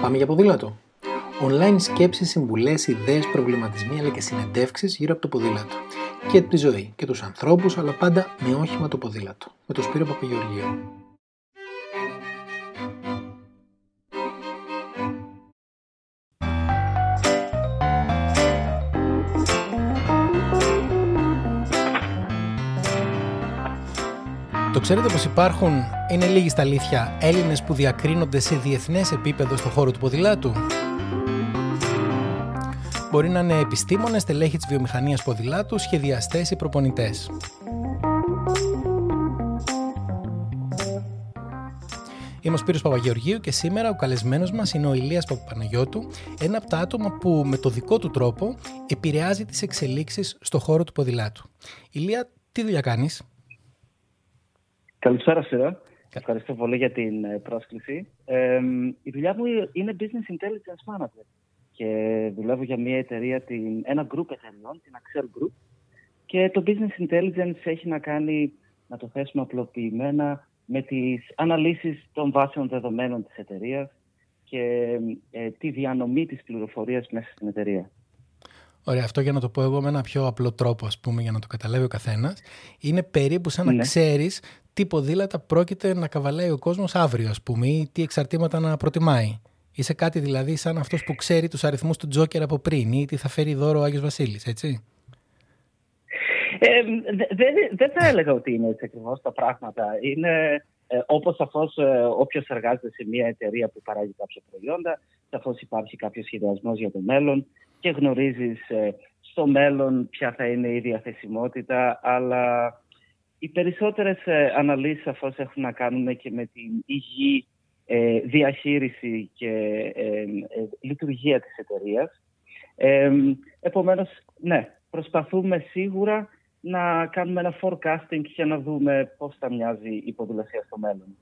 Πάμε για ποδήλατο. Online σκέψεις, συμβουλές, ιδέες, προβληματισμοί αλλά και συνεντεύξεις γύρω από το ποδήλατο. Και τη ζωή και τους ανθρώπους αλλά πάντα με όχημα το ποδήλατο. Με το Σπύρο Παπαγεωργίου. Το ξέρετε πως υπάρχουν, είναι λίγοι στα αλήθεια, Έλληνες που διακρίνονται σε διεθνές επίπεδο στο χώρο του ποδηλάτου; Μπορεί να είναι επιστήμονες, τελέχη της βιομηχανίας ποδηλάτου, σχεδιαστές ή προπονητές. Είμαι ο Σπύρος Παπαγεωργίου και σήμερα ο καλεσμένος μας είναι ο Ηλίας Παπαπαναγιώτου, ένα από τα άτομα που με το δικό του τρόπο επηρεάζει τις εξελίξεις στο χώρο του ποδηλάτου. Ηλία, τι δουλειά κάνεις; Καλησπέρα, Σειρά. Ευχαριστώ πολύ για την ε, πρόσκληση. Ε, η δουλειά μου είναι Business Intelligence Manager και δουλεύω για μια εταιρεία, την, ένα group εταιρεών, την Axel Group και το Business Intelligence έχει να κάνει, να το θέσουμε απλοποιημένα, με τις αναλύσεις των βάσεων δεδομένων της εταιρείας και ε, τη διανομή της πληροφορίας μέσα στην εταιρεία. Ωραία, αυτό για να το πω εγώ με ένα πιο απλό τρόπο, ας πούμε, για να το καταλάβει ο καθένας. Είναι περίπου σαν να ναι. ξέρεις τι ποδήλατα πρόκειται να καβαλάει ο κόσμος αύριο, ας πούμε, ή τι εξαρτήματα να προτιμάει. Είσαι κάτι δηλαδή σαν αυτός που ξέρει τους αριθμούς του Τζόκερ από πριν ή τι θα φέρει δώρο ο Άγιος Βασίλης, έτσι; Ε, δεν δε θα έλεγα ότι είναι έτσι ακριβώς τα πράγματα. Είναι ε, όπως σαφώς ε, όποιος εργάζεται σε μια εταιρεία που παράγει κάποια προϊόντα, σαφώς υπάρχει κάποιος σχεδιασμός για το μέλλον και γνωρίζεις ε, στο μέλλον ποια θα είναι η διαθεσιμότητα, αλλά οι περισσότερες ε, αναλύσεις σαφώς έχουν να κάνουν και με την υγιή ε, διαχείριση και ε, λειτουργία της εταιρείας. επομένως, ναι, προσπαθούμε σίγουρα να κάνουμε ένα forecasting για να δούμε πώς θα μοιάζει η ποδηλασία στο μέλλον.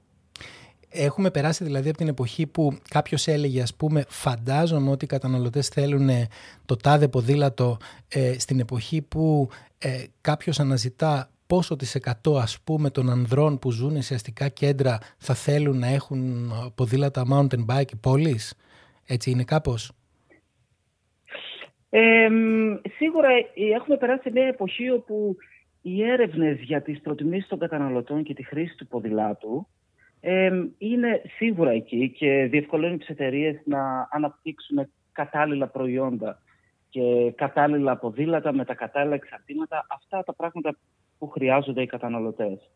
Έχουμε περάσει δηλαδή από την εποχή που κάποιος έλεγε ας πούμε φαντάζομαι ότι οι καταναλωτές θέλουν το τάδε ποδήλατο στην εποχή που ε, κάποιος αναζητά πόσο της εκατό ας πούμε των ανδρών που ζουν σε αστικά κέντρα θα θέλουν να έχουν ποδήλατα mountain bike πόλεις; Έτσι είναι κάπως; Ε, σίγουρα έχουμε περάσει σε μια εποχή όπου οι έρευνες για τις προτιμήσεις των καταναλωτών και τη χρήση του ποδηλάτου είναι σίγουρα εκεί και διευκολύνει τις εταιρείες να αναπτύξουν κατάλληλα προϊόντα και κατάλληλα ποδήλατα με τα κατάλληλα εξαρτήματα. Αυτά τα πράγματα που χρειάζονται οι καταναλωτές.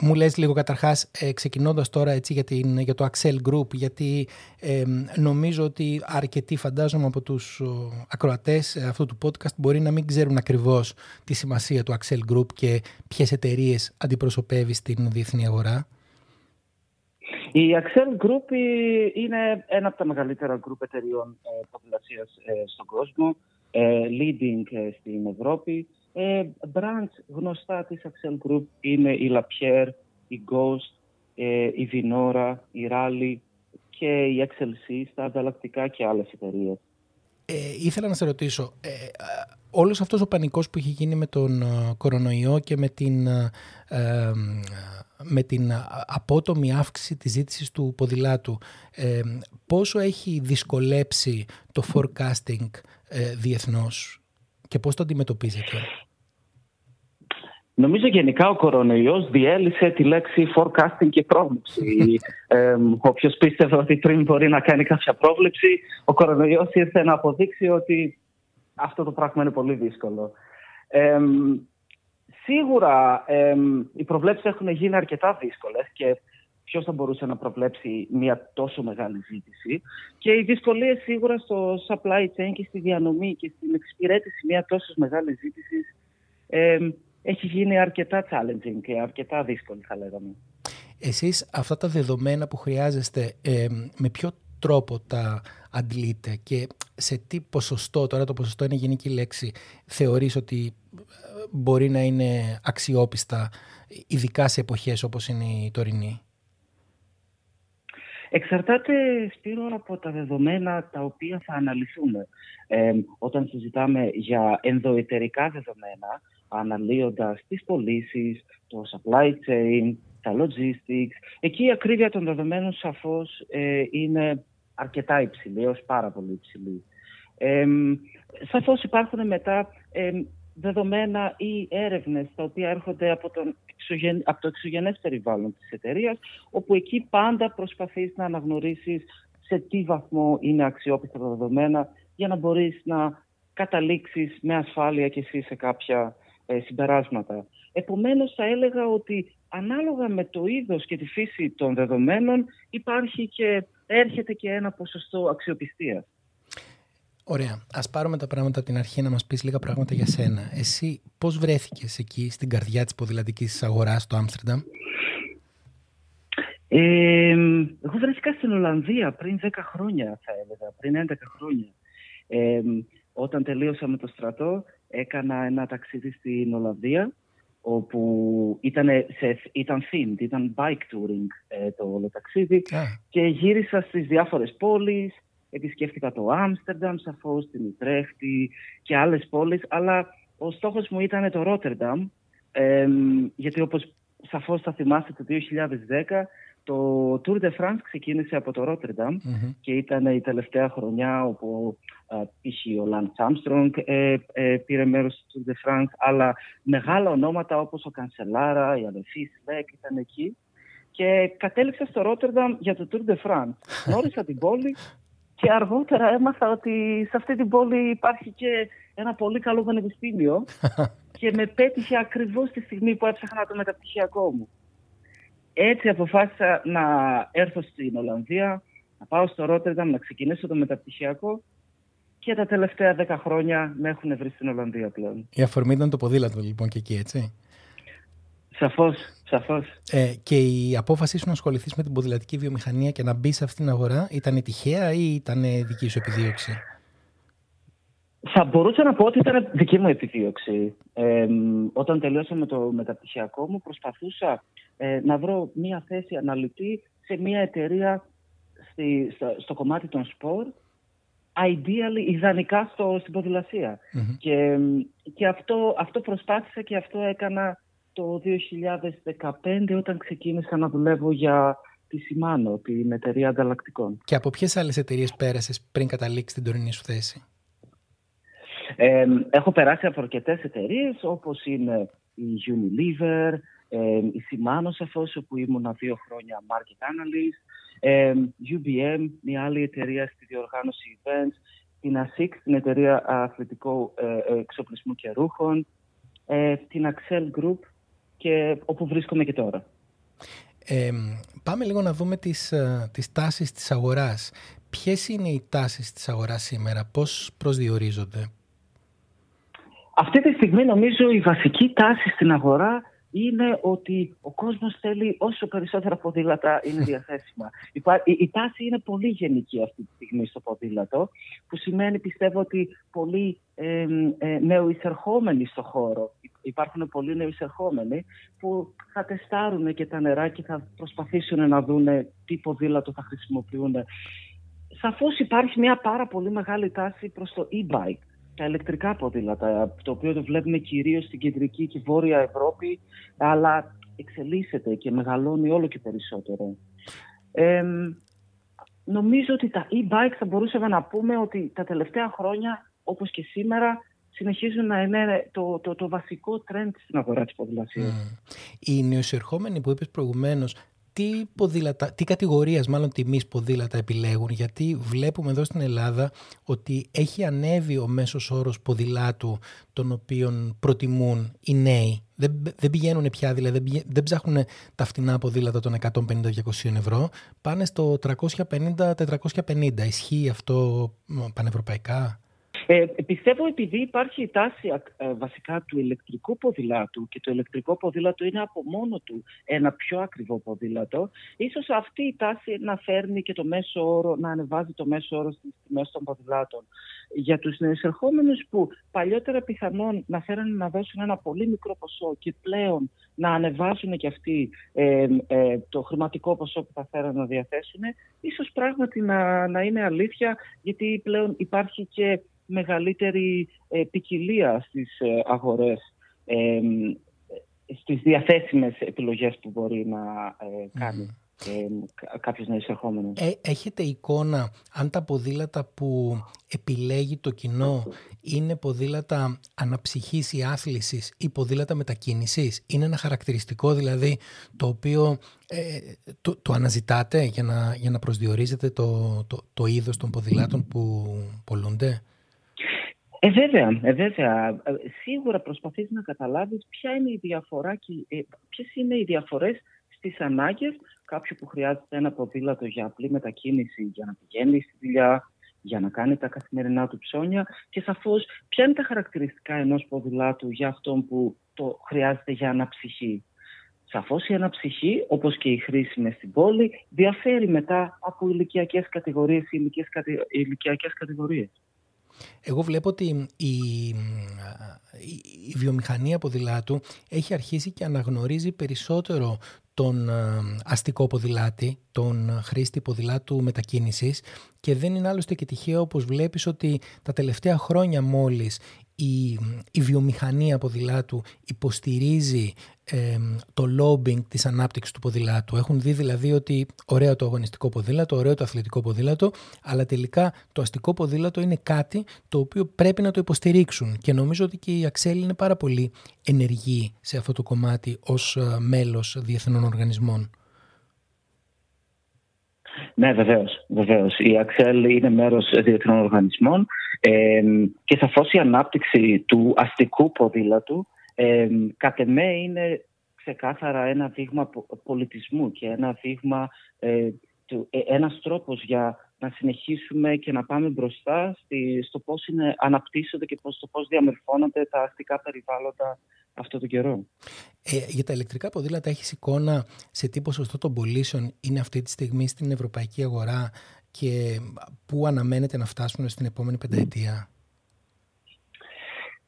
μου λες λίγο καταρχάς, ε, ξεκινώντας τώρα έτσι για, την, για το Axel Group, γιατί νομίζω ότι αρκετοί φαντάζομαι από τους ακροατές αυτού του podcast μπορεί να μην ξέρουν ακριβώς τη σημασία του Axel Group και ποιες εταιρείες αντιπροσωπεύει στην διεθνή αγορά. Η Axel Group είναι ένα από τα μεγαλύτερα group εταιρεών ε, ε, στον κόσμο. Ε, leading ε, στην Ευρώπη. Ε, brands γνωστά της Axel Group είναι η Lapierre, η Ghost, η Vinora, η Rally και η XLC στα ανταλλακτικά και άλλες εταιρείες. Ε, ήθελα να σε ρωτήσω, ε, όλος αυτός ο πανικός που έχει γίνει με τον κορονοϊό και με την, με την απότομη αύξηση της ζήτησης του ποδηλάτου, πόσο έχει δυσκολέψει το forecasting ε, διεθνώς και πώς το αντιμετωπίζετε; Νομίζω γενικά ο κορονοϊός διέλυσε τη λέξη forecasting και πρόβλεψη. ε, όποιος πίστευε ότι πριν μπορεί να κάνει κάποια πρόβλεψη, ο κορονοϊός ήρθε να αποδείξει ότι αυτό το πράγμα είναι πολύ δύσκολο. Ε, σίγουρα ε, οι προβλέψεις έχουν γίνει αρκετά δύσκολες και ποιος θα μπορούσε να προβλέψει μια τόσο μεγάλη ζήτηση. Και οι δυσκολίες σίγουρα στο supply chain και στη διανομή και στην εξυπηρέτηση μια τόσο μεγάλη ζήτησης ε, έχει γίνει αρκετά challenging και αρκετά δύσκολη, θα λέγαμε. Εσείς αυτά τα δεδομένα που χρειάζεστε, ε, με ποιο τρόπο τα αντλείτε και σε τι ποσοστό, τώρα το ποσοστό είναι γενική λέξη, θεωρείς ότι ε, μπορεί να είναι αξιόπιστα, ειδικά σε εποχές όπως είναι η τωρινή; Εξαρτάται, Σπύρο, από τα δεδομένα τα οποία θα αναλυθούν. Ε, όταν συζητάμε για ενδοετερικά δεδομένα, αναλύοντας τις πωλήσεις, το supply chain, τα logistics. Εκεί η ακρίβεια των δεδομένων σαφώς ε, είναι αρκετά υψηλή, έως πάρα πολύ υψηλή. Ε, σαφώς υπάρχουν μετά ε, δεδομένα ή έρευνες τα οποία έρχονται από, τον εξωγεν, από το εξωγενές περιβάλλον της εταιρείας, όπου εκεί πάντα προσπαθείς να αναγνωρίσεις σε τι βαθμό είναι αξιόπιστα τα δεδομένα για να μπορείς να καταλήξεις με ασφάλεια και εσύ σε κάποια ε, συμπεράσματα. Επομένως θα έλεγα ότι ανάλογα με το είδος και τη φύση των δεδομένων υπάρχει και έρχεται και ένα ποσοστό αξιοπιστίας. Ωραία. Ας πάρουμε τα πράγματα από την αρχή να μας πεις λίγα πράγματα για σένα. Εσύ πώς βρέθηκες εκεί στην καρδιά της ποδηλατικής αγοράς στο Άμστερνταμ; Ε, εγώ βρέθηκα στην Ολλανδία πριν 10 χρόνια θα έλεγα, πριν 11 χρόνια. Ε, όταν τελείωσα με το στρατό έκανα ένα ταξίδι στην Ολλανδία όπου ήταν, σε, ήταν themed, ήταν bike touring ε, το όλο ταξίδι. Και γύρισα στις διάφορες πόλεις, επισκέφτηκα το Άμστερνταμ, σαφώς την Ιτρέχτη και άλλες πόλεις, αλλά ο στόχος μου ήταν το Ρότερνταμ, ε, γιατί όπως σαφώς θα θυμάστε το 2010 το Tour de France ξεκίνησε από το ροττερνταμ και ήταν η τελευταία χρονιά όπου π.χ. ο Λαντ Armstrong ε, ε, πήρε μέρος στο Tour de France αλλά μεγάλα ονόματα όπως ο Κανσελάρα, η αδελφή Σλέκ ήταν εκεί και κατέληξα στο Ρότερνταμ για το Tour de France. Γνώρισα την πόλη και αργότερα έμαθα ότι σε αυτή την πόλη υπάρχει και ένα πολύ καλό πανεπιστήμιο και με πέτυχε ακριβώς τη στιγμή που έψαχνα το μεταπτυχιακό μου. Έτσι αποφάσισα να έρθω στην Ολλανδία, να πάω στο Ρότερνταμ, να ξεκινήσω το μεταπτυχιακό και τα τελευταία δέκα χρόνια με έχουν βρει στην Ολλανδία πλέον. Η αφορμή ήταν το ποδήλατο λοιπόν και εκεί, έτσι. Σαφώς, σαφώς. Ε, και η απόφαση σου να ασχοληθείς με την ποδηλατική βιομηχανία και να μπει σε αυτήν την αγορά ήταν τυχαία ή ήταν δική σου επιδίωξη; Θα μπορούσα να πω ότι ήταν δική μου επιδίωξη. Ε, όταν τελείωσα με το μεταπτυχιακό μου προσπαθούσα ε, να βρω μία θέση αναλυτή σε μία εταιρεία στη, στο, κομμάτι των σπορ, ideally, ιδανικά στο, στην ποδηλασία. Και, και αυτό, αυτό προσπάθησα και αυτό έκανα το 2015 όταν ξεκίνησα να δουλεύω για τη Σιμάνο, την εταιρεία ανταλλακτικών. Και από ποιες άλλες εταιρείες πέρασες πριν καταλήξεις την τωρινή σου θέση; Ε, έχω περάσει από αρκετές εταιρείες όπως είναι η Unilever, ε, η Simano σαφώς, όπου ήμουν δύο χρόνια market analyst, ε, UBM, μια άλλη εταιρεία στη διοργάνωση events, την ASIC, την εταιρεία αθλητικού ε, εξοπλισμού και ρούχων, ε, την Axel Group και όπου βρίσκομαι και τώρα. Ε, πάμε λίγο να δούμε τις, ε, τις τάσεις της αγοράς. Ποιες είναι οι τάσεις της αγοράς σήμερα, πώς προσδιορίζονται; Αυτή τη στιγμή νομίζω η βασική τάση στην αγορά είναι ότι ο κόσμος θέλει όσο περισσότερα ποδήλατα είναι διαθέσιμα. Η, τάση είναι πολύ γενική αυτή τη στιγμή στο ποδήλατο, που σημαίνει πιστεύω ότι πολλοί ε, ε, νεοεισερχόμενοι στο χώρο, υπάρχουν πολλοί νεοεισερχόμενοι που θα τεστάρουν και τα νερά και θα προσπαθήσουν να δουν τι ποδήλατο θα χρησιμοποιούν. Σαφώς υπάρχει μια πάρα πολύ μεγάλη τάση προς το e-bike τα ηλεκτρικά ποδήλατα, το οποίο το βλέπουμε κυρίως στην κεντρική και βόρεια Ευρώπη, αλλά εξελίσσεται και μεγαλώνει όλο και περισσότερο. νομίζω ότι τα e-bike θα μπορούσαμε να πούμε ότι τα τελευταία χρόνια, όπως και σήμερα, συνεχίζουν να είναι το, το, το βασικό τρέντ στην αγορά της ποδηλασίας. Mm. Οι νεοσυρχόμενοι που είπες προηγουμένως τι, ποδήλατα, τι κατηγορίας μάλλον τιμής ποδήλατα επιλέγουν; Γιατί βλέπουμε εδώ στην Ελλάδα ότι έχει ανέβει ο μέσος όρος ποδηλάτου τον οποίον προτιμούν οι νέοι. Δεν, δεν πηγαίνουν πια, δηλαδή δεν, δεν ψάχνουν τα φτηνά ποδήλατα των 150-200 ευρώ, πάνε στο 350-450. Ισχύει αυτό πανευρωπαϊκά; Ε, πιστεύω επειδή υπάρχει η τάση ε, βασικά του ηλεκτρικού ποδηλάτου και το ηλεκτρικό ποδήλατο είναι από μόνο του ένα πιο ακριβό ποδήλατο, ίσως αυτή η τάση να φέρνει και το μέσο όρο, να ανεβάζει το μέσο όρο στις τιμές των ποδηλάτων. Για τους νεοεισερχόμενους που παλιότερα πιθανόν να φέρανε να δώσουν ένα πολύ μικρό ποσό και πλέον να ανεβάσουν και αυτοί ε, ε, το χρηματικό ποσό που θα φέραν να διαθέσουν, ίσως πράγματι να, να είναι αλήθεια γιατί πλέον υπάρχει και μεγαλύτερη ε, ποικιλία στις ε, αγορές. στις διαθέσιμες επιλογές που μπορεί να κάνει ε, κάποιος να εισερχόμενος. Ε, έχετε εικόνα αν τα ποδήλατα που επιλέγει το κοινό είναι ποδήλατα αναψυχής ή άθλησης ή ποδήλατα μετακίνησης; Είναι ένα χαρακτηριστικό δηλαδή το οποίο ε, το, το αναζητάτε για να, για να προσδιορίζετε το, το, το είδος των ποδηλάτων που πολλούνται; Ε, βέβαια, ε, βέβαια. Ε, σίγουρα προσπαθείς να καταλάβεις ποια είναι η διαφορά και ε, ποιες είναι οι διαφορές στις ανάγκες κάποιου που χρειάζεται ένα ποδήλατο για απλή μετακίνηση, για να πηγαίνει στη δουλειά, για να κάνει τα καθημερινά του ψώνια και σαφώς ποια είναι τα χαρακτηριστικά ενός ποδηλάτου για αυτόν που το χρειάζεται για αναψυχή. Σαφώς η αναψυχή, όπως και η χρήση με στην πόλη, διαφέρει μετά από ηλικιακές κατηγορίες ή ηλικιακές κατηγορίες. Εγώ βλέπω ότι η, η, βιομηχανία ποδηλάτου έχει αρχίσει και αναγνωρίζει περισσότερο τον αστικό ποδηλάτη, τον χρήστη ποδηλάτου μετακίνησης και δεν είναι άλλωστε και τυχαίο όπως βλέπεις ότι τα τελευταία χρόνια μόλις η, η βιομηχανία ποδηλάτου υποστηρίζει το lobbying της ανάπτυξης του ποδηλάτου. Έχουν δει δηλαδή ότι ωραίο το αγωνιστικό ποδήλατο, ωραίο το αθλητικό ποδήλατο, αλλά τελικά το αστικό ποδήλατο είναι κάτι το οποίο πρέπει να το υποστηρίξουν και νομίζω ότι και η Αξέλ είναι πάρα πολύ ενεργή σε αυτό το κομμάτι ως ε, μέλος διεθνών οργανισμών. Ναι, βεβαίως. Βεβαίως. Η Αξέλ είναι μέρος διεθνών οργανισμών ε, και σαφώς η ανάπτυξη του αστικού ποδήλατου ε, κατ' εμέ είναι ξεκάθαρα ένα δείγμα πολιτισμού και ένα δείγμα, ε, του, ε, ένας τρόπος για να συνεχίσουμε και να πάμε μπροστά στη, στο πώς είναι, αναπτύσσονται και πώς, στο πώς διαμερφώνονται τα αστικά περιβάλλοντα αυτό τον καιρό. Ε, για τα ηλεκτρικά ποδήλατα έχεις εικόνα σε τι ποσοστό των πωλήσεων είναι αυτή τη στιγμή στην ευρωπαϊκή αγορά και πού αναμένεται να φτάσουν στην επόμενη πενταετία;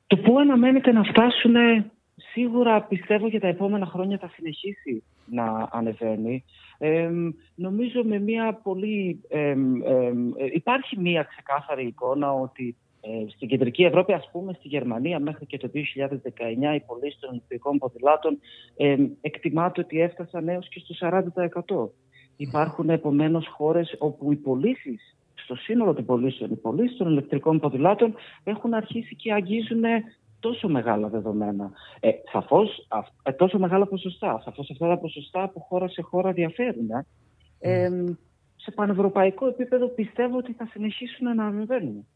Το πού αναμένεται να φτάσουν σίγουρα πιστεύω για τα επόμενα χρόνια θα συνεχίσει να ανεβαίνει. νομίζω με μια πολύ... υπάρχει μια ξεκάθαρη εικόνα ότι ε, στην κεντρική Ευρώπη, ας πούμε στη Γερμανία μέχρι και το 2019 οι πωλήσεις των ηλεκτρικών ποδηλάτων ε, εκτιμάται ότι έφτασαν έως και στο 40%. Υπάρχουν επομένως χώρες όπου οι πωλήσεις στο σύνολο των πωλήσεων, οι πωλήσεις των ηλεκτρικών ποδηλάτων έχουν αρχίσει και αγγίζουν τόσο μεγάλα δεδομένα. Ε, σαφώς, ε, τόσο μεγάλα ποσοστά. Σαφώς αυτά τα ποσοστά από χώρα σε χώρα διαφέρουν. Ε. Ε, σε πανευρωπαϊκό επίπεδο πιστεύω ότι θα συνεχίσουν να ανεβαίνουν.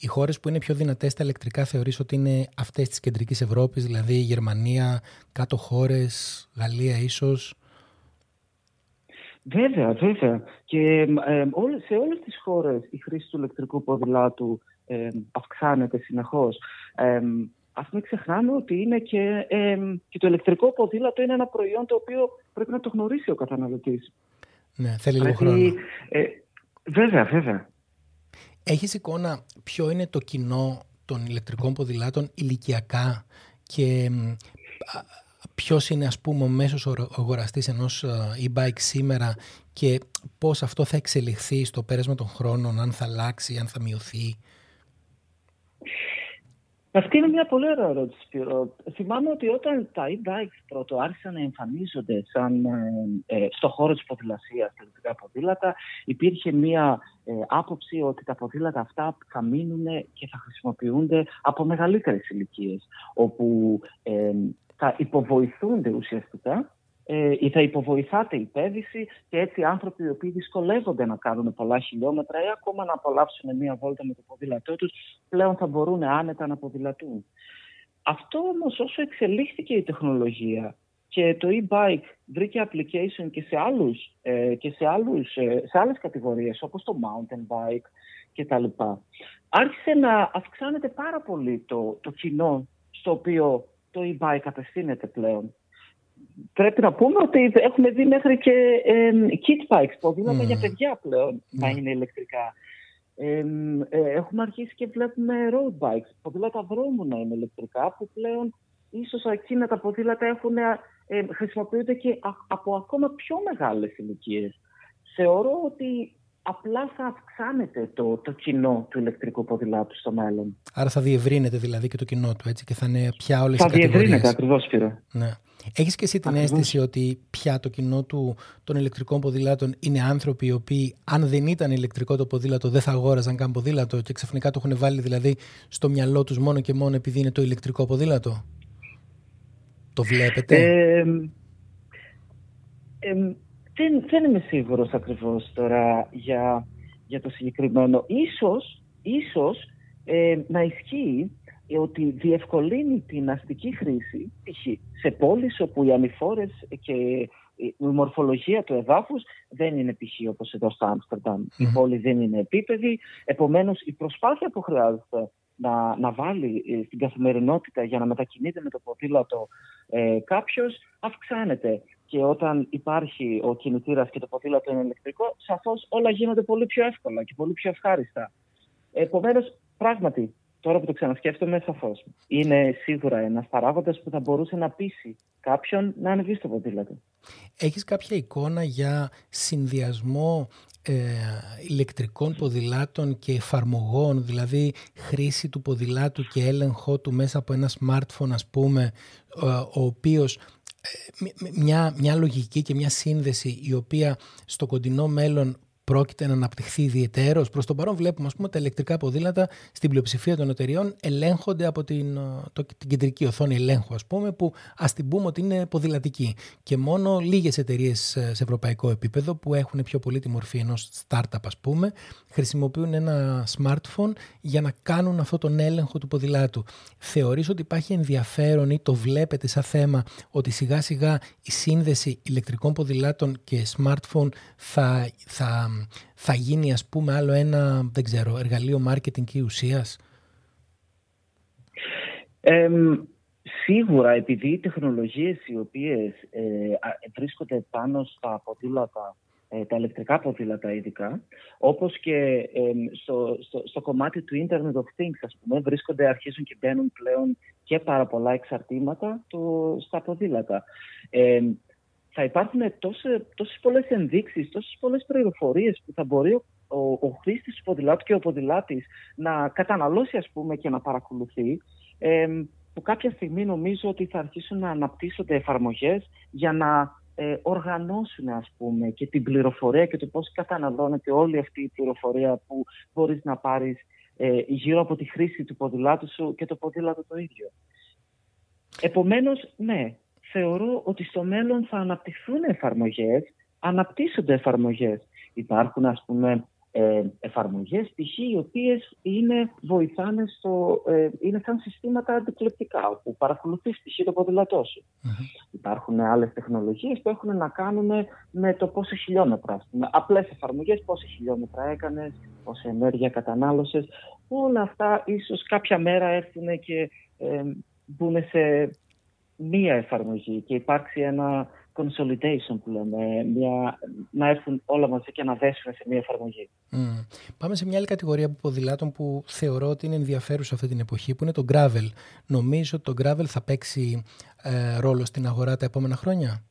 Οι χώρες που είναι πιο δυνατές στα ηλεκτρικά θεωρείς ότι είναι αυτές της κεντρικής Ευρώπης, δηλαδή η Γερμανία, κάτω χώρες, Γαλλία ίσως; Βέβαια, βέβαια. Και ε, σε όλες τις χώρες η χρήση του ηλεκτρικού ποδηλάτου ε, αυξάνεται συνεχώς. Ε, ας μην ξεχνάμε ότι είναι και, και το ηλεκτρικό ποδήλατο είναι ένα προϊόν το οποίο πρέπει να το γνωρίσει ο καταναλωτής. Ναι, θέλει λίγο χρόνο. Ε, βέβαια, βέβαια. Έχεις εικόνα ποιο είναι το κοινό των ηλεκτρικών ποδηλάτων ηλικιακά και ποιος είναι ας πούμε ο μέσος αγοραστής ενός ε, e-bike σήμερα και πώς αυτό θα εξελιχθεί στο πέρασμα των χρόνων, αν θα αλλάξει, αν θα μειωθεί; Αυτή είναι μια πολύ ωραία ερώτηση, Σπύρο. Θυμάμαι ότι όταν τα e-bikes πρώτο άρχισαν να εμφανίζονται σαν, ε, ε στο χώρο της ποδηλασίας, τα ηλεκτρικά ποδήλατα, υπήρχε μια ε, άποψη ότι τα ποδήλατα αυτά θα μείνουν και θα χρησιμοποιούνται από μεγαλύτερες ηλικίες, όπου ε, θα υποβοηθούνται ουσιαστικά ε, ή θα υποβοηθάται η πέδηση και έτσι οι άνθρωποι οι οποίοι δυσκολεύονται να κάνουν πολλά χιλιόμετρα ή ακόμα να απολαύσουν μία βόλτα με το ποδήλατό τους πλέον θα μπορούν άνετα να ποδηλατούν. Αυτό όμως όσο εξελίχθηκε η τεχνολογία και το e-bike βρήκε application και σε, άλλους, ε, και σε, άλλους, ε, σε άλλες κατηγορίες όπως το mountain bike κτλ. Άρχισε να αυξάνεται πάρα πολύ το, το κοινό στο οποίο το e-bike απευθύνεται πλέον πρέπει να πούμε ότι έχουμε δει μέχρι και ε, kit bikes, ποδήλατα mm. για παιδιά πλέον mm. να είναι ηλεκτρικά. Ε, έχουμε αρχίσει και βλέπουμε road bikes, ποδήλατα δρόμου να είναι ηλεκτρικά, που πλέον ίσως εκείνα τα ποδήλατα έχουν, ε, χρησιμοποιούνται και από ακόμα πιο μεγάλες ηλικίες. Θεωρώ ότι απλά θα αυξάνεται το, το κοινό του ηλεκτρικού ποδηλάτου στο μέλλον. Άρα θα διευρύνεται δηλαδή και το κοινό του έτσι και θα είναι πια όλες θα οι κατηγορίες. Θα διευρύνεται ακριβώς, Σπύρο. Ναι. Έχεις και εσύ την αίσθηση ότι πια το κοινό του των ηλεκτρικών ποδήλατων είναι άνθρωποι οι οποίοι αν δεν ήταν ηλεκτρικό το ποδήλατο δεν θα αγόραζαν καν ποδήλατο και ξαφνικά το έχουν βάλει δηλαδή στο μυαλό τους μόνο και μόνο επειδή είναι το ηλεκτρικό ποδήλατο; Το βλέπετε; Ε, δεν, δεν είμαι σίγουρος ακριβώς τώρα για, για το συγκεκριμένο. Ίσως, ίσως ε, να ισχύει ότι διευκολύνει την αστική χρήση π.χ. σε πόλεις όπου οι ανηφόρες και η μορφολογία του εδάφους δεν είναι π.χ. όπως εδώ στο αμστερνταμ Η πόλη δεν είναι επίπεδη, επομένως η προσπάθεια που χρειάζεται να, να βάλει ε, στην καθημερινότητα για να μετακινείται με το ποδήλατο ε, κάποιος αυξάνεται. Και όταν υπάρχει ο κινητήρας και το ποδήλατο είναι ηλεκτρικό, σαφώς όλα γίνονται πολύ πιο εύκολα και πολύ πιο ευχάριστα. Επομένως, πράγματι, τώρα που το ξανασκέφτομαι, σαφώς. Είναι σίγουρα ένας παράγοντας που θα μπορούσε να πείσει κάποιον να ανεβεί στο ποδήλατο. Έχεις κάποια εικόνα για συνδυασμό ε, ηλεκτρικών ποδηλάτων και εφαρμογών, δηλαδή χρήση του ποδηλάτου και έλεγχό του μέσα από ένα smartphone ας πούμε, ο οποίος ε, μια, μια λογική και μια σύνδεση η οποία στο κοντινό μέλλον πρόκειται να αναπτυχθεί ιδιαιτέρως. Προς το παρόν, βλέπουμε ας πούμε, τα ηλεκτρικά ποδήλατα στην πλειοψηφία των εταιριών ελέγχονται από την, το, την κεντρική οθόνη ελέγχου, ας πούμε, που ας την πούμε ότι είναι ποδηλατική. Και μόνο λίγες εταιρείες ε, σε ευρωπαϊκό επίπεδο που έχουν πιο πολύ τη μορφή ενός startup, ας πούμε, χρησιμοποιούν ένα smartphone για να κάνουν αυτόν τον έλεγχο του ποδηλάτου. Θεωρείς ότι υπάρχει ενδιαφέρον ή το βλέπετε σαν θέμα ότι σιγά σιγά η σύνδεση ηλεκτρικών ποδηλάτων και smartphone θα, θα θα γίνει ας πούμε άλλο ένα, δεν ξέρω, εργαλείο marketing και ουσίας; σίγουρα επειδή οι τεχνολογίες οι οποίες ε, βρίσκονται πάνω στα ποδήλατα ε, τα ηλεκτρικά ποδήλατα ειδικά, όπως και στο, στο, στο, κομμάτι του Internet of Things, ας πούμε, βρίσκονται, αρχίζουν και μπαίνουν πλέον και πάρα πολλά εξαρτήματα του, στα ποδήλατα θα υπάρχουν τόσε, τόσες πολλές ενδείξεις, τόσες πολλές πληροφορίες που θα μπορεί ο, ο, ο χρήστης του ποδηλάτου και ο ποδηλάτης να καταναλώσει ας πούμε και να παρακολουθεί ε, που κάποια στιγμή νομίζω ότι θα αρχίσουν να αναπτύσσονται εφαρμογές για να ε, οργανώσουν ας πούμε και την πληροφορία και το πώς καταναλώνεται όλη αυτή η πληροφορία που μπορείς να πάρεις ε, γύρω από τη χρήση του ποδηλάτου σου και το ποδήλατο το ίδιο. Επομένως, ναι, θεωρώ ότι στο μέλλον θα αναπτυχθούν εφαρμογές, αναπτύσσονται εφαρμογές. Υπάρχουν ας πούμε ε, εφαρμογές π.χ. οι οποίες είναι, βοηθάνε στο, ε, είναι σαν συστήματα αντικλεπτικά όπου παρακολουθείς π.χ. το ποδηλατό σου. Υπάρχουν άλλες τεχνολογίες που έχουν να κάνουν με το πόσο χιλιόμετρα. Με απλές εφαρμογές, πόσα χιλιόμετρα έκανες, πόση ενέργεια κατανάλωσες. Όλα αυτά ίσως κάποια μέρα έρθουν και ε, μπουν σε μία εφαρμογή και υπάρξει ένα consolidation που λέμε, μια, να έρθουν όλα μαζί και να δέσουν σε μία εφαρμογή. Πάμε σε μια άλλη κατηγορία από ποδηλάτων που θεωρώ ότι είναι ενδιαφέρουσα αυτή την εποχή, που είναι το gravel. Νομίζω ότι το gravel θα παίξει ε, ρόλο στην αγορά τα επόμενα χρόνια;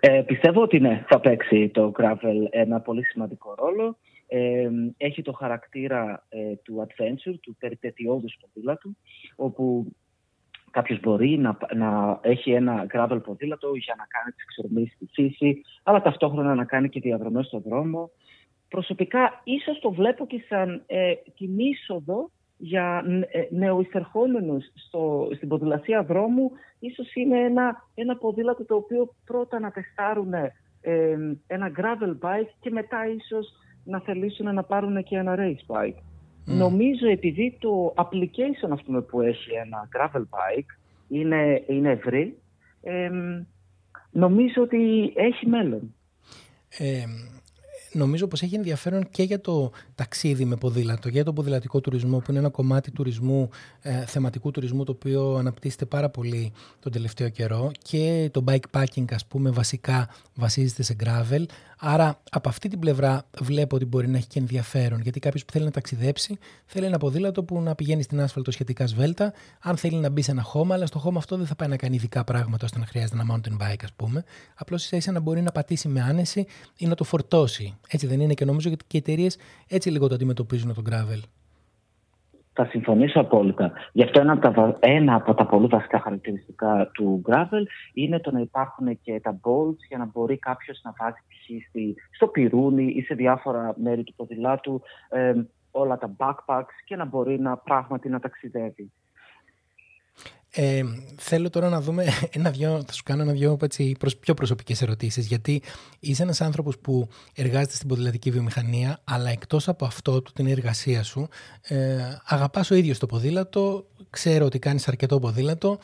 Ε, πιστεύω ότι ναι, θα παίξει το gravel ένα πολύ σημαντικό ρόλο. Ε, έχει το χαρακτήρα ε, του adventure, του περιπετειώδους ποδήλατου, όπου Κάποιος μπορεί να, να έχει ένα gravel ποδήλατο για να κάνει τις εξορμήσεις στη φύση, αλλά ταυτόχρονα να κάνει και διαδρομές στον δρόμο. Προσωπικά, ίσως το βλέπω και σαν ε, την είσοδο για ε, νεοεισερχόμενους στην ποδηλασία δρόμου. Ίσως είναι ένα, ένα ποδήλατο το οποίο πρώτα να τεστάρουν ε, ένα gravel bike και μετά ίσως να θελήσουν να πάρουν και ένα race bike. Mm. Νομίζω επειδή το application ας πούμε, που έχει ένα gravel bike είναι, είναι ευρύ, νομίζω ότι έχει μέλλον. Ε, νομίζω πως έχει ενδιαφέρον και για το ταξίδι με ποδήλατο, για το ποδηλατικό τουρισμό που είναι ένα κομμάτι τουρισμού, ε, θεματικού τουρισμού το οποίο αναπτύσσεται πάρα πολύ τον τελευταίο καιρό και το bikepacking ας πούμε βασικά βασίζεται σε gravel Άρα από αυτή την πλευρά βλέπω ότι μπορεί να έχει και ενδιαφέρον. Γιατί κάποιος που θέλει να ταξιδέψει θέλει ένα ποδήλατο που να πηγαίνει στην άσφαλτο σχετικά σβέλτα. Αν θέλει να μπει σε ένα χώμα, αλλά στο χώμα αυτό δεν θα πάει να κάνει ειδικά πράγματα ώστε να χρειάζεται ένα mountain bike, ας πούμε. Απλώς ίσα ίσα να μπορεί να πατήσει με άνεση ή να το φορτώσει. Έτσι δεν είναι και νομίζω ότι και οι εταιρείες έτσι λίγο το αντιμετωπίζουν τον gravel. Θα συμφωνήσω απόλυτα. Γι' αυτό ένα από, τα, ένα από τα πολύ βασικά χαρακτηριστικά του gravel είναι το να υπάρχουν και τα bolts για να μπορεί κάποιος να βάζει π.χ. στο πυρούνι ή σε διάφορα μέρη του ποδηλάτου ε, όλα τα backpacks και να μπορεί να πράγματι να ταξιδεύει. Ε, θέλω τώρα να δούμε ένα δυο, θα σου κάνω ένα δυο έτσι, πιο προσωπικές ερωτήσεις γιατί είσαι ένας άνθρωπος που εργάζεται στην ποδηλατική βιομηχανία αλλά εκτός από αυτό, την εργασία σου ε, αγαπάς ο ίδιος το ποδήλατο ξέρω ότι κάνεις αρκετό ποδήλατο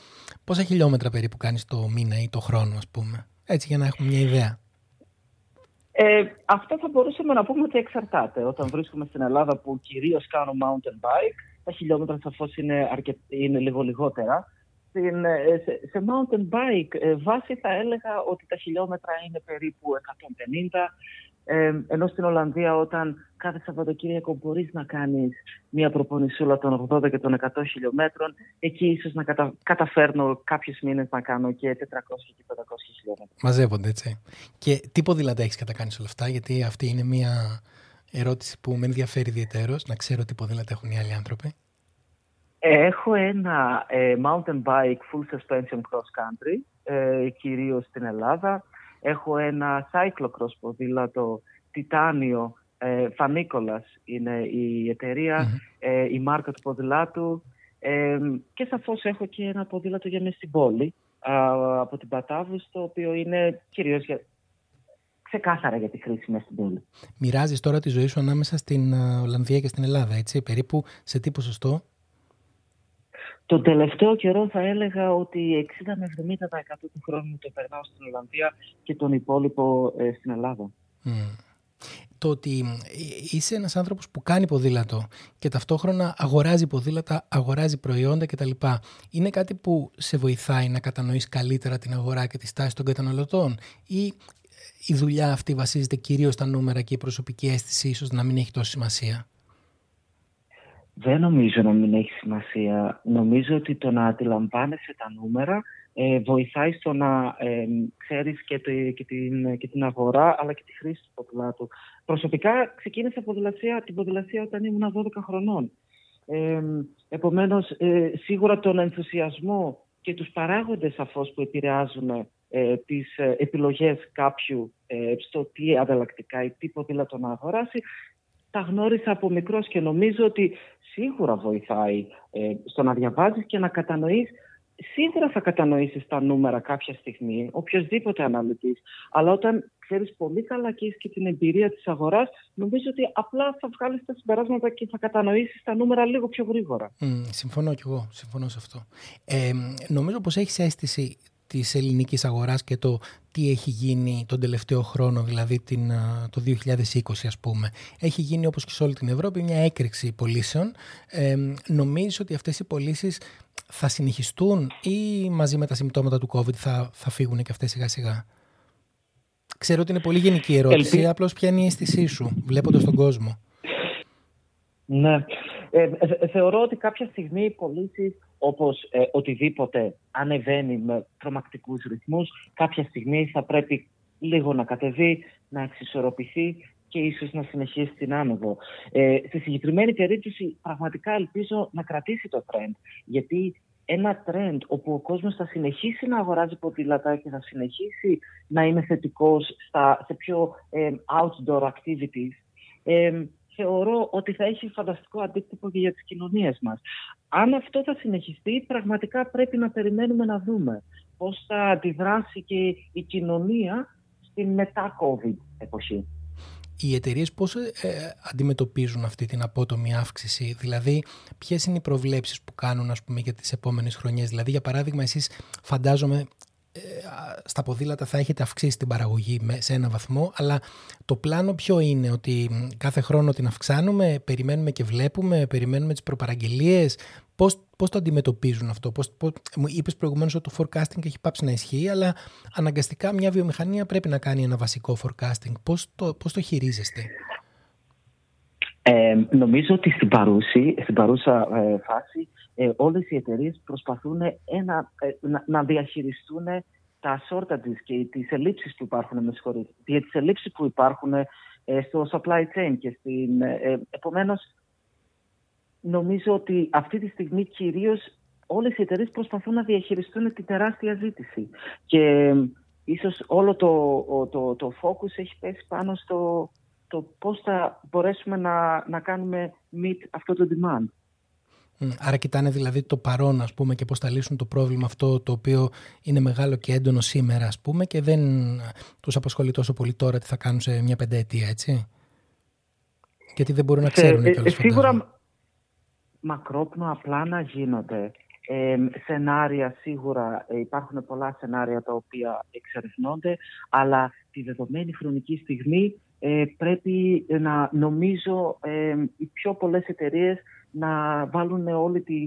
πόσα χιλιόμετρα περίπου κάνεις το μήνα ή το χρόνο ας πούμε έτσι για να έχουμε μια ιδέα ε, αυτό θα μπορούσαμε να πούμε ότι εξαρτάται. Όταν βρίσκομαι στην Ελλάδα που κυρίως κάνω mountain bike, τα χιλιόμετρα σαφώς είναι, είναι λίγο λιγότερα. Στην, ε, σε, σε mountain bike ε, βάση θα έλεγα ότι τα χιλιόμετρα είναι περίπου 150 ε, ενώ στην Ολλανδία όταν κάθε Σαββατοκύριακο μπορείς να κάνεις μια προπονησούλα των 80 και των 100 χιλιόμετρων εκεί ίσως να κατα... καταφέρνω κάποιους μήνες να κάνω και 400 και 500 χιλιόμετρα. Μαζεύονται έτσι. Και τι ποδήλατα έχεις κατακάνεις όλα αυτά γιατί αυτή είναι μια ερώτηση που με ενδιαφέρει ιδιαίτερως να ξέρω τι ποδήλατα έχουν οι άλλοι άνθρωποι. Έχω ένα ε, mountain bike full suspension cross country, ε, κυρίως στην Ελλάδα. Έχω ένα cyclocross ποδήλατο τιτάνιο, ε, Φανίκολας είναι η εταιρεια ε, η μάρκα του ποδηλάτου. Ε, και σαφώς έχω και ένα ποδήλατο για μέσα στην πόλη, από την Πατάβου, το οποίο είναι κυρίως για, ξεκάθαρα για τη χρήση μέσα στην πόλη. Μοιράζεις τώρα τη ζωή σου ανάμεσα στην Ολλανδία και στην Ελλάδα, έτσι, περίπου σε τι ποσοστό; Το τελευταίο καιρό θα έλεγα ότι 60 με 70% του χρόνου το περνάω στην Ολλανδία και τον υπόλοιπο ε, στην Ελλάδα. Το ότι ε, είσαι ένας άνθρωπος που κάνει ποδήλατο και ταυτόχρονα αγοράζει ποδήλατα, αγοράζει προϊόντα κτλ. Είναι κάτι που σε βοηθάει να κατανοείς καλύτερα την αγορά και τη στάση των καταναλωτών; Ή ε, η δουλειά αυτή βασίζεται κυρίως στα νούμερα και η προσωπική αίσθηση ίσως να μην έχει τόση σημασία; Δεν νομίζω να μην έχει σημασία. Νομίζω ότι το να αντιλαμβάνεσαι τα νούμερα ε, βοηθάει στο να ε, ξέρεις και, το, και, την, και την αγορά αλλά και τη χρήση του ποδηλάτου. Προσωπικά ξεκίνησα ποδηλασία, την ποδηλασία όταν ήμουν 12 χρονών. Ε, επομένως, ε, σίγουρα τον ενθουσιασμό και τους παράγοντες αφώς που επηρεάζουν ε, τις ε, επιλογές κάποιου ε, στο τι ανταλλακτικά ή τι ποδήλατο να αγοράσει τα γνώρισα από μικρός και νομίζω ότι σίγουρα βοηθάει ε, στο να διαβάζεις και να κατανοείς Σίγουρα θα κατανοήσεις τα νούμερα κάποια στιγμή, οποιοδήποτε αναλυτής, αλλά όταν ξέρεις πολύ καλά και έχεις και την εμπειρία της αγοράς, νομίζω ότι απλά θα βγάλεις τα συμπεράσματα και θα κατανοήσεις τα νούμερα λίγο πιο γρήγορα. συμφωνώ κι εγώ, συμφωνώ σε αυτό. Ε, νομίζω πως έχεις αίσθηση της ελληνικής αγοράς και το τι έχει γίνει τον τελευταίο χρόνο, δηλαδή την, το 2020 ας πούμε. Έχει γίνει όπως και σε όλη την Ευρώπη μια έκρηξη πωλήσεων. Ε, νομίζω ότι αυτές οι πωλήσεις θα συνεχιστούν ή μαζί με τα συμπτώματα του COVID θα, θα φύγουν και αυτές σιγά σιγά; Ξέρω ότι είναι πολύ γενική ερώτηση, Ελπί... απλώς ποια είναι η αίσθησή σου βλέποντας τον κόσμο; Ναι. Ε, ε, θεωρώ ότι κάποια στιγμή οι πωλήσεις όπως ε, οτιδήποτε ανεβαίνει με τρομακτικούς ρυθμούς, κάποια στιγμή θα πρέπει λίγο να κατεβεί, να εξισορροπηθεί και ίσως να συνεχίσει την άνοδο. Ε, στη συγκεκριμένη περίπτωση πραγματικά ελπίζω να κρατήσει το trend, γιατί ένα trend όπου ο κόσμος θα συνεχίσει να αγοράζει ποδήλατα και θα συνεχίσει να είναι θετικός στα, σε πιο ε, outdoor activities, ε, θεωρώ ότι θα έχει φανταστικό αντίκτυπο και για τις κοινωνίες μας. Αν αυτό θα συνεχιστεί, πραγματικά πρέπει να περιμένουμε να δούμε πώς θα αντιδράσει και η κοινωνία στην μετά-COVID εποχή. Οι εταιρείες πώς ε, αντιμετωπίζουν αυτή την απότομη αύξηση, δηλαδή ποιες είναι οι προβλέψεις που κάνουν ας πούμε, για τις επόμενες χρονιές; Δηλαδή για παράδειγμα εσείς φαντάζομαι ε, στα ποδήλατα θα έχετε αυξήσει την παραγωγή σε ένα βαθμό, αλλά το πλάνο ποιο είναι, ότι κάθε χρόνο την αυξάνουμε, περιμένουμε και βλέπουμε, περιμένουμε τις προπαραγγελίες, πώς, πώς το αντιμετωπίζουν αυτό; Πώς, πώς, μου είπες προηγουμένως ότι το forecasting έχει πάψει να ισχύει, αλλά αναγκαστικά μια βιομηχανία πρέπει να κάνει ένα βασικό forecasting. Πώς το, πώς το χειρίζεστε; Ε, νομίζω ότι στην, παρούση, στην παρούσα ε, φάση ε, όλες οι εταιρείες προσπαθούν ένα, ε, να, να, διαχειριστούν τα shortages και τις ελλείψεις που υπάρχουν, με και τις ελλείψεις που υπάρχουν ε, στο supply chain και στην, ε, επομένως νομίζω ότι αυτή τη στιγμή κυρίως όλες οι εταιρείες προσπαθούν να διαχειριστούν την τεράστια ζήτηση. Και ίσως όλο το, το, το focus έχει πέσει πάνω στο το πώς θα μπορέσουμε να, να κάνουμε meet αυτό το demand. Άρα κοιτάνε δηλαδή το παρόν ας πούμε και πώς θα λύσουν το πρόβλημα αυτό το οποίο είναι μεγάλο και έντονο σήμερα ας πούμε και δεν τους απασχολεί τόσο πολύ τώρα τι θα κάνουν σε μια πενταετία έτσι. Γιατί δεν μπορούν να ξέρουν ε, Σίγουρα μακρόπνοα να γίνονται. Ε, σενάρια σίγουρα ε, υπάρχουν πολλά σενάρια τα οποία εξερευνώνται αλλά τη δεδομένη χρονική στιγμή ε, πρέπει να νομίζω ε, οι πιο πολλές εταιρείες να βάλουν όλη τη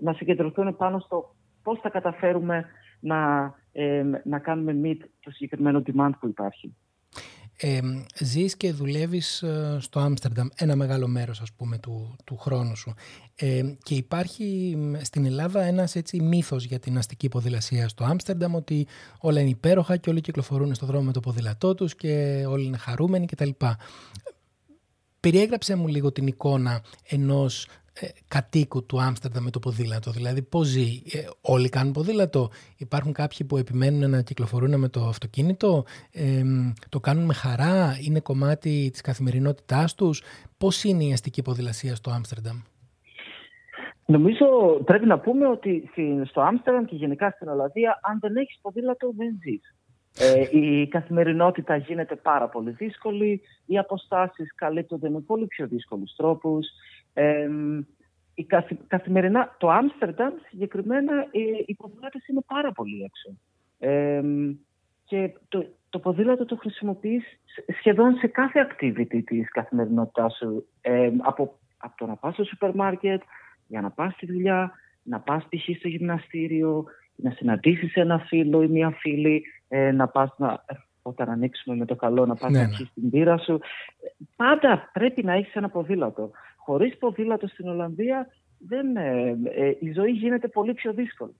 να συγκεντρωθούν πάνω στο πώς θα καταφέρουμε να, ε, να κάνουμε meet το συγκεκριμένο demand που υπάρχει. Ε, ζεις και δουλεύεις ε, στο Άμστερνταμ ένα μεγάλο μέρος ας πούμε του, του χρόνου σου ε, και υπάρχει στην Ελλάδα ένας έτσι μύθος για την αστική ποδηλασία στο Άμστερνταμ ότι όλα είναι υπέροχα και όλοι κυκλοφορούν στο δρόμο με το ποδηλατό τους και όλοι είναι χαρούμενοι κτλ. Περιέγραψε μου λίγο την εικόνα ενός ε, κατοίκου του Άμστερνταμ με το ποδήλατο. Δηλαδή, πώς ζει, ε, όλοι κάνουν ποδήλατο. Υπάρχουν κάποιοι που επιμένουν να κυκλοφορούν με το αυτοκίνητο, ε, το κάνουν με χαρά, είναι κομμάτι της καθημερινότητάς τους. Πώς είναι η αστική ποδηλασία στο Άμστερνταμ; Νομίζω πρέπει να πούμε ότι στο Άμστερνταμ και γενικά στην Ολλανδία, αν δεν έχεις ποδήλατο, δεν ζεις. Ε, η καθημερινότητα γίνεται πάρα πολύ δύσκολη, οι αποστάσεις καλύπτονται με πολύ πιο δύσκολους τρόπους. Ε, η καθημερινά, το Άμστερνταμ συγκεκριμένα οι ποδήλατες είναι πάρα πολύ έξω. Ε, και το, το ποδήλατο το χρησιμοποιείς σχεδόν σε κάθε activity της καθημερινότητάς σου. Ε, από, από το να πας στο σούπερ μάρκετ, για να πας στη δουλειά, να πας π.χ. στο γυμναστήριο, να συναντήσεις ένα φίλο ή μια φίλη, ε, να πας να, όταν ανοίξουμε με το καλό να πας ναι, να ναι. την πύρα σου. Πάντα πρέπει να έχεις ένα ποδήλατο. Χωρίς ποδήλατο στην Ολλανδία δεν, ε, ε, η ζωή γίνεται πολύ πιο δύσκολη.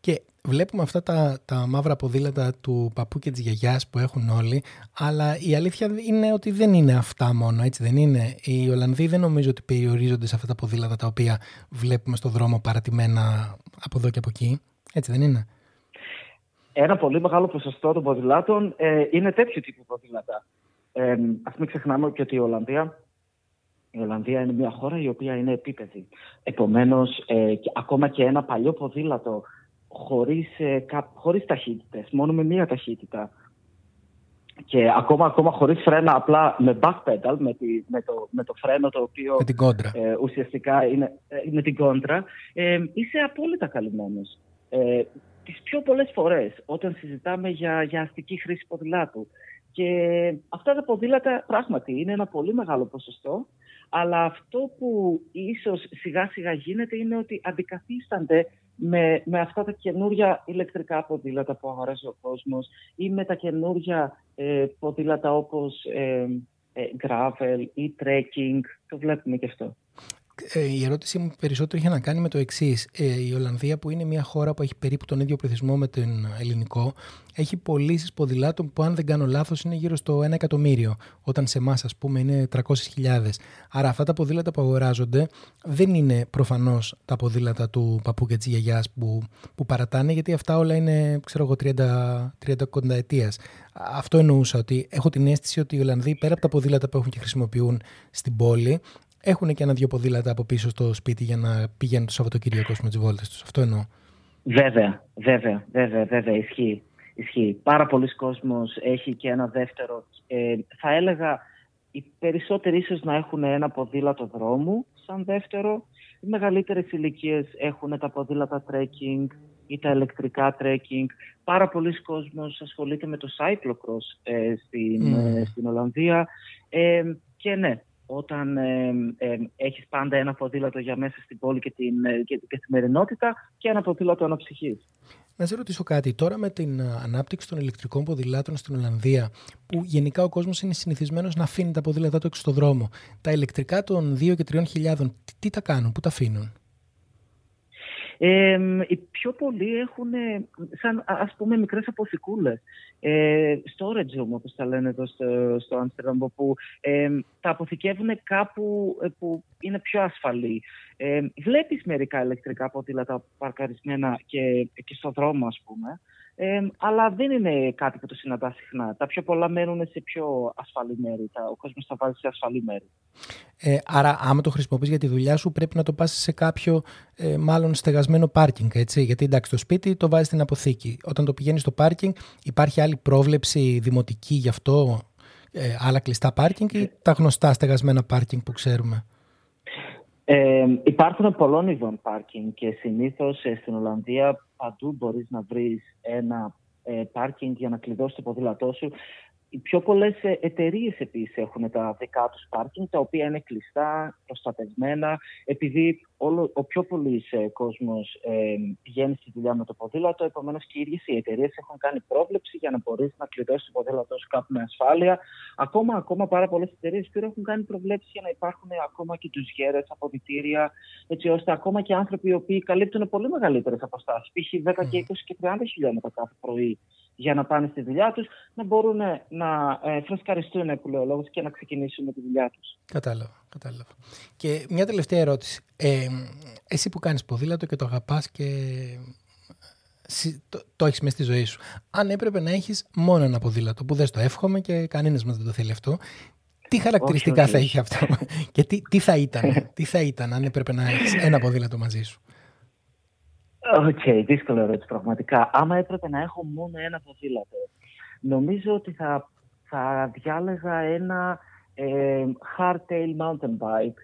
Και βλέπουμε αυτά τα, τα μαύρα ποδήλατα του παππού και της γιαγιάς που έχουν όλοι, αλλά η αλήθεια είναι ότι δεν είναι αυτά μόνο, έτσι δεν είναι. Οι Ολλανδοί δεν νομίζω ότι περιορίζονται σε αυτά τα ποδήλατα τα οποία βλέπουμε στο δρόμο παρατημένα από εδώ και από εκεί. Έτσι δεν είναι. Ένα πολύ μεγάλο ποσοστό των ποδηλάτων ε, είναι τέτοιου τύπου ποδήλατα. Ε, ας μην ξεχνάμε και ότι η Ολλανδία, η Ολλανδία είναι μια χώρα η οποία είναι επίπεδη. Επομένως, ε, ακόμα και ένα παλιό ποδήλατο χωρίς, ε, χωρίς ταχύτητες, μόνο με μία ταχύτητα και ακόμα, ακόμα χωρίς φρένα, απλά με back pedal, με, τη, με, το, με το φρένο το οποίο με την κόντρα. Ε, ουσιαστικά είναι ε, με την κόντρα, ε, είσαι απόλυτα καλυμμένος. Ε, τις πιο πολλές φορές όταν συζητάμε για, για αστική χρήση ποδηλάτου. Και αυτά τα ποδήλατα πράγματι είναι ένα πολύ μεγάλο ποσοστό, αλλά αυτό που ίσως σιγά σιγά γίνεται είναι ότι αντικαθίστανται με, με αυτά τα καινούργια ηλεκτρικά ποδήλατα που αγοράζει ο κόσμος ή με τα καινούργια ε, ποδήλατα όπως ε, ε, gravel ή trekking. Το βλέπουμε και αυτό. Ε, η ερώτησή μου περισσότερο είχε να κάνει με το εξής. Ε, η Ολλανδία, που είναι μια χώρα που έχει περίπου τον ίδιο πληθυσμό με τον ελληνικό, έχει πωλήσεις ποδηλάτων που, αν δεν κάνω λάθος, είναι γύρω στο 1 εκατομμύριο. Όταν σε εμάς, ας πούμε, είναι 300.000. Άρα, αυτά τα ποδήλατα που αγοράζονται δεν είναι προφανώς τα ποδήλατα του παππού και της γιαγιάς που, που παρατάνε, γιατί αυτά όλα είναι, ξέρω εγώ, 30, 30 κονταετία. Αυτό εννοούσα ότι έχω την αίσθηση ότι οι Ολλανδοί, πέρα από τα ποδήλατα που έχουν και χρησιμοποιούν στην πόλη, έχουν και ένα-δυο ποδήλατα από πίσω στο σπίτι για να πηγαίνουν το Σαββατοκύριακο με τις βόλτες τους. Αυτό εννοώ. Βέβαια, βέβαια, βέβαια, βέβαια, ισχύει. ισχύει. Πάρα πολλοί κόσμος έχει και ένα δεύτερο. Ε, θα έλεγα οι περισσότεροι ίσως να έχουν ένα ποδήλατο δρόμου σαν δεύτερο. Οι μεγαλύτερες ηλικίες έχουν τα ποδήλατα trekking ή τα ηλεκτρικά trekking. Πάρα πολλοί κόσμος ασχολείται με το cyclocross ε, στην, ε, στην Ολλανδία. Ε, και ναι, όταν ε, ε, έχεις πάντα ένα ποδήλατο για μέσα στην πόλη και την, ε, και την καθημερινότητα και ένα ποδήλατο αναψυχής. Να σε ρωτήσω κάτι. Τώρα με την ε, ανάπτυξη των ηλεκτρικών ποδηλάτων στην Ολλανδία, που γενικά ο κόσμος είναι συνηθισμένος να αφήνει τα ποδήλατά του έξω στο δρόμο, τα ηλεκτρικά των 2 και 3 χιλιάδων, τι, τι τα κάνουν, πού τα αφήνουν; Ε, οι πιο πολλοί έχουν σαν ας πούμε μικρές αποθηκούλες. Ε, storage room όπως τα λένε εδώ στο, στο Amsterdam όπου ε, τα αποθηκεύουν κάπου ε, που είναι πιο ασφαλή. Ε, βλέπεις μερικά ηλεκτρικά ποδήλατα παρκαρισμένα και, και στο δρόμο ας πούμε. Ε, αλλά δεν είναι κάτι που το συναντά συχνά. Τα πιο πολλά μένουν σε πιο ασφαλή μέρη. Ο κόσμος τα βάζει σε ασφαλή μέρη. Ε, άρα, άμα το χρησιμοποιείς για τη δουλειά σου, πρέπει να το πας σε κάποιο ε, μάλλον στεγασμένο πάρκινγκ. Έτσι. Γιατί εντάξει, το σπίτι το βάζεις στην αποθήκη. Όταν το πηγαίνεις στο πάρκινγκ, υπάρχει άλλη πρόβλεψη δημοτική γι' αυτό, ε, άλλα κλειστά πάρκινγκ ή τα γνωστά στεγασμένα πάρκινγκ που ξέρουμε; Ε, υπάρχουν πολλών ειδών πάρκινγκ και συνήθως ε, στην Ολλανδία παντού μπορείς να βρεις ένα ε, πάρκινγκ για να κλειδώσεις το ποδήλατό σου οι πιο πολλές εταιρείες επίσης έχουν τα δικά τους πάρκινγκ, τα οποία είναι κλειστά, προστατευμένα, επειδή όλο, ο πιο πολλής ε, κόσμος ε, πηγαίνει στη δουλειά με το ποδήλατο. Επομένως και οι ίδιες οι εταιρείες έχουν κάνει πρόβλεψη για να μπορείς να κλειδώσεις το ποδήλατό σου κάπου με ασφάλεια. Ακόμα, ακόμα πάρα πολλές εταιρείες που έχουν κάνει προβλέψεις για να υπάρχουν ακόμα και τους γέρες, αποδητήρια, έτσι ώστε ακόμα και άνθρωποι οι οποίοι καλύπτουν πολύ μεγαλύτερες αποστάσεις, π.χ. 10 και 20 και 30 χιλιόμετρα κάθε πρωί για να πάνε στη δουλειά τους, να μπορούν να ε, φρεσκαριστούν, που λέει ο λόγος, και να ξεκινήσουν με τη δουλειά τους. Κατάλαβα, κατάλαβα. Και μια τελευταία ερώτηση. Ε, εσύ που κάνεις ποδήλατο και το αγαπάς και το, το έχεις μέσα στη ζωή σου. Αν έπρεπε να έχεις μόνο ένα ποδήλατο, που δεν στο εύχομαι και κανένας μας δεν το θέλει αυτό, τι χαρακτηριστικά θα είχε αυτό; Και τι, τι, θα ήταν, τι θα ήταν αν έπρεπε να έχεις ένα ποδήλατο μαζί σου; OK, okay, δύσκολο ερώτηση πραγματικά. Άμα έπρεπε να έχω μόνο ένα ποδήλατο, νομίζω ότι θα, θα διάλεγα ένα ε, hardtail mountain bike.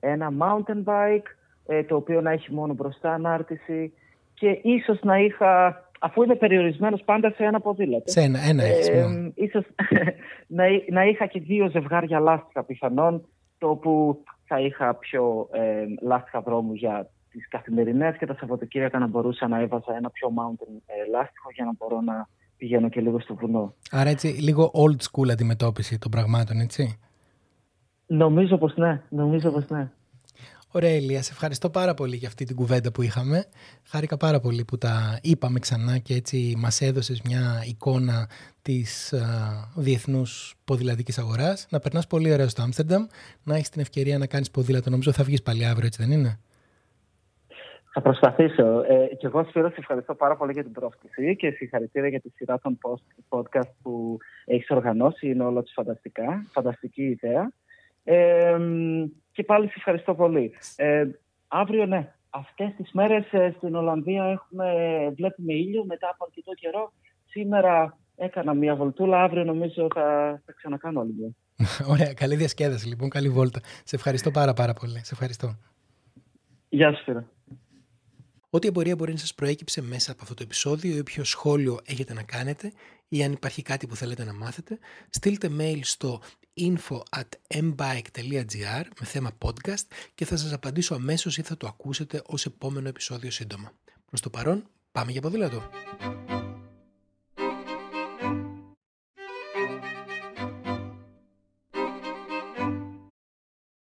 Ένα mountain bike ε, το οποίο να έχει μόνο μπροστά ανάρτηση και ίσως να είχα, αφού είμαι περιορισμένος πάντα σε ένα ποδήλατο. Σε ένα, ένα έχεις ε, Ίσως να, να είχα και δύο ζευγάρια λάστιχα πιθανόν, το που θα είχα πιο ε, λάστιχα δρόμου για τις καθημερινές και τα Σαββατοκύριακα να μπορούσα να έβαζα ένα πιο mountain ε, λάστιχο για να μπορώ να πηγαίνω και λίγο στο βουνό. Άρα έτσι λίγο old school αντιμετώπιση των πραγμάτων, έτσι; Νομίζω πως ναι, νομίζω πως ναι. Ωραία Ηλία, σε ευχαριστώ πάρα πολύ για αυτή την κουβέντα που είχαμε. Χάρηκα πάρα πολύ που τα είπαμε ξανά και έτσι μας έδωσες μια εικόνα της α, διεθνούς ποδηλατικής αγοράς. Να περνάς πολύ ωραία στο Άμστερνταμ, να έχεις την ευκαιρία να κάνεις ποδήλατο. Νομίζω θα βγεις πάλι αύριο, έτσι δεν είναι; Θα προσπαθήσω. Ε, και εγώ, Σπύρος, σε ευχαριστώ πάρα πολύ για την πρόσκληση και συγχαρητήρια για τη σειρά των podcast που έχεις οργανώσει. Είναι όλο φανταστικά. Φανταστική ιδέα. Ε, και πάλι σε ευχαριστώ πολύ. Ε, αύριο, ναι. Αυτές τις μέρες ε, στην Ολλανδία έχουμε, βλέπουμε ήλιο μετά από αρκετό καιρό. Σήμερα έκανα μια βολτούλα. Αύριο νομίζω θα, θα ξανακάνω άλλη μια. Ωραία. Καλή διασκέδαση λοιπόν. Καλή βόλτα. Σε ευχαριστώ πάρα πάρα πολύ. Σε ευχαριστώ. Γεια σου, Σπύρο. Ό,τι απορία μπορεί να σας προέκυψε μέσα από αυτό το επεισόδιο ή όποιο σχόλιο έχετε να κάνετε ή αν υπάρχει κάτι που θέλετε να μάθετε, στείλτε mail στο info at mbike.gr με θέμα podcast και θα σας απαντήσω αμέσως ή θα το ακούσετε ως επόμενο επεισόδιο σύντομα. Προς το παρόν, πάμε για ποδήλατο!